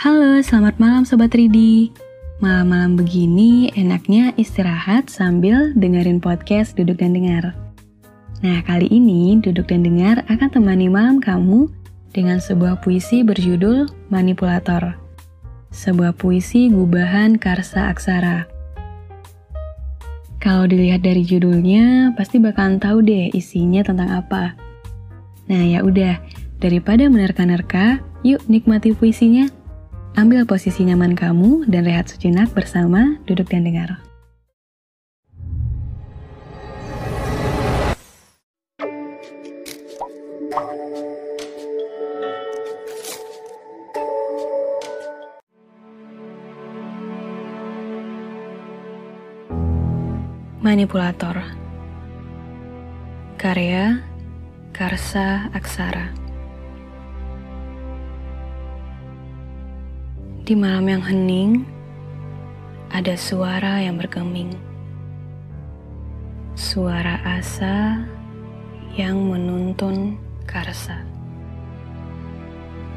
Halo, selamat malam Sobat Ridi. Malam-malam begini enaknya istirahat sambil dengerin podcast Duduk dan Dengar. Nah, kali ini Duduk dan Dengar akan temani malam kamu dengan sebuah puisi berjudul Manipulator. Sebuah puisi gubahan Karsa Aksara. Kalau dilihat dari judulnya, pasti bakalan tahu deh isinya tentang apa. Nah, ya udah, daripada menerka-nerka, yuk nikmati puisinya. Ambil posisi nyaman kamu dan rehat sejenak bersama duduk dan dengar. Manipulator Karya Karsa Aksara Di malam yang hening, ada suara yang bergeming. Suara asa yang menuntun Karsa.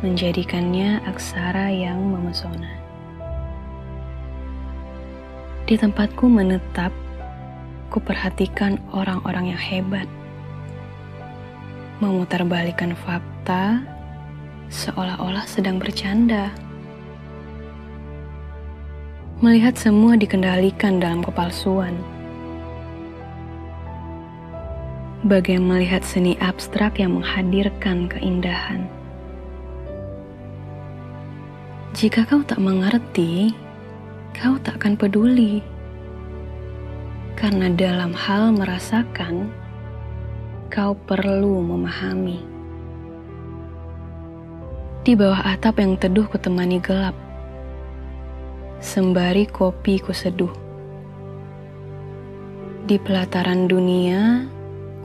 Menjadikannya aksara yang memesona. Di tempatku menetap, ku perhatikan orang-orang yang hebat. Memutarbalikkan fakta seolah-olah sedang bercanda melihat semua dikendalikan dalam kepalsuan. Bagai melihat seni abstrak yang menghadirkan keindahan. Jika kau tak mengerti, kau tak akan peduli. Karena dalam hal merasakan, kau perlu memahami. Di bawah atap yang teduh kutemani gelap, sembari kopi ku seduh. Di pelataran dunia,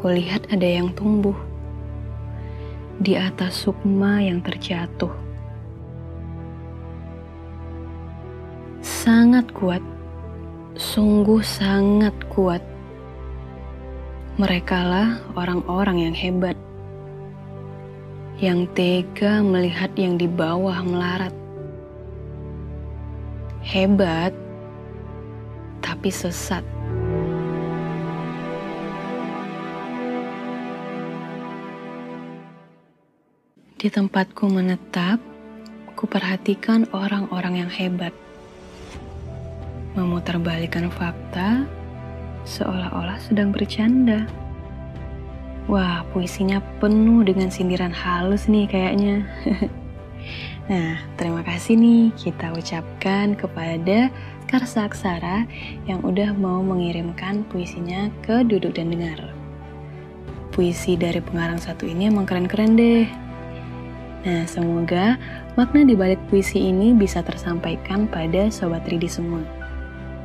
kulihat ada yang tumbuh. Di atas sukma yang terjatuh. Sangat kuat, sungguh sangat kuat. Merekalah orang-orang yang hebat, yang tega melihat yang di bawah melarat hebat, tapi sesat. Di tempatku menetap, kuperhatikan orang-orang yang hebat. Memutarbalikkan fakta seolah-olah sedang bercanda. Wah, puisinya penuh dengan sindiran halus nih kayaknya. Nah, nih kita ucapkan kepada Karsa Aksara yang udah mau mengirimkan puisinya ke Duduk dan Dengar. Puisi dari pengarang satu ini emang keren-keren deh. Nah, semoga makna di balik puisi ini bisa tersampaikan pada Sobat Ridi semua.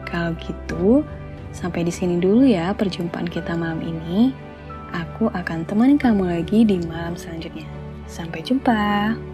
Kalau gitu, sampai di sini dulu ya perjumpaan kita malam ini. Aku akan temani kamu lagi di malam selanjutnya. Sampai jumpa.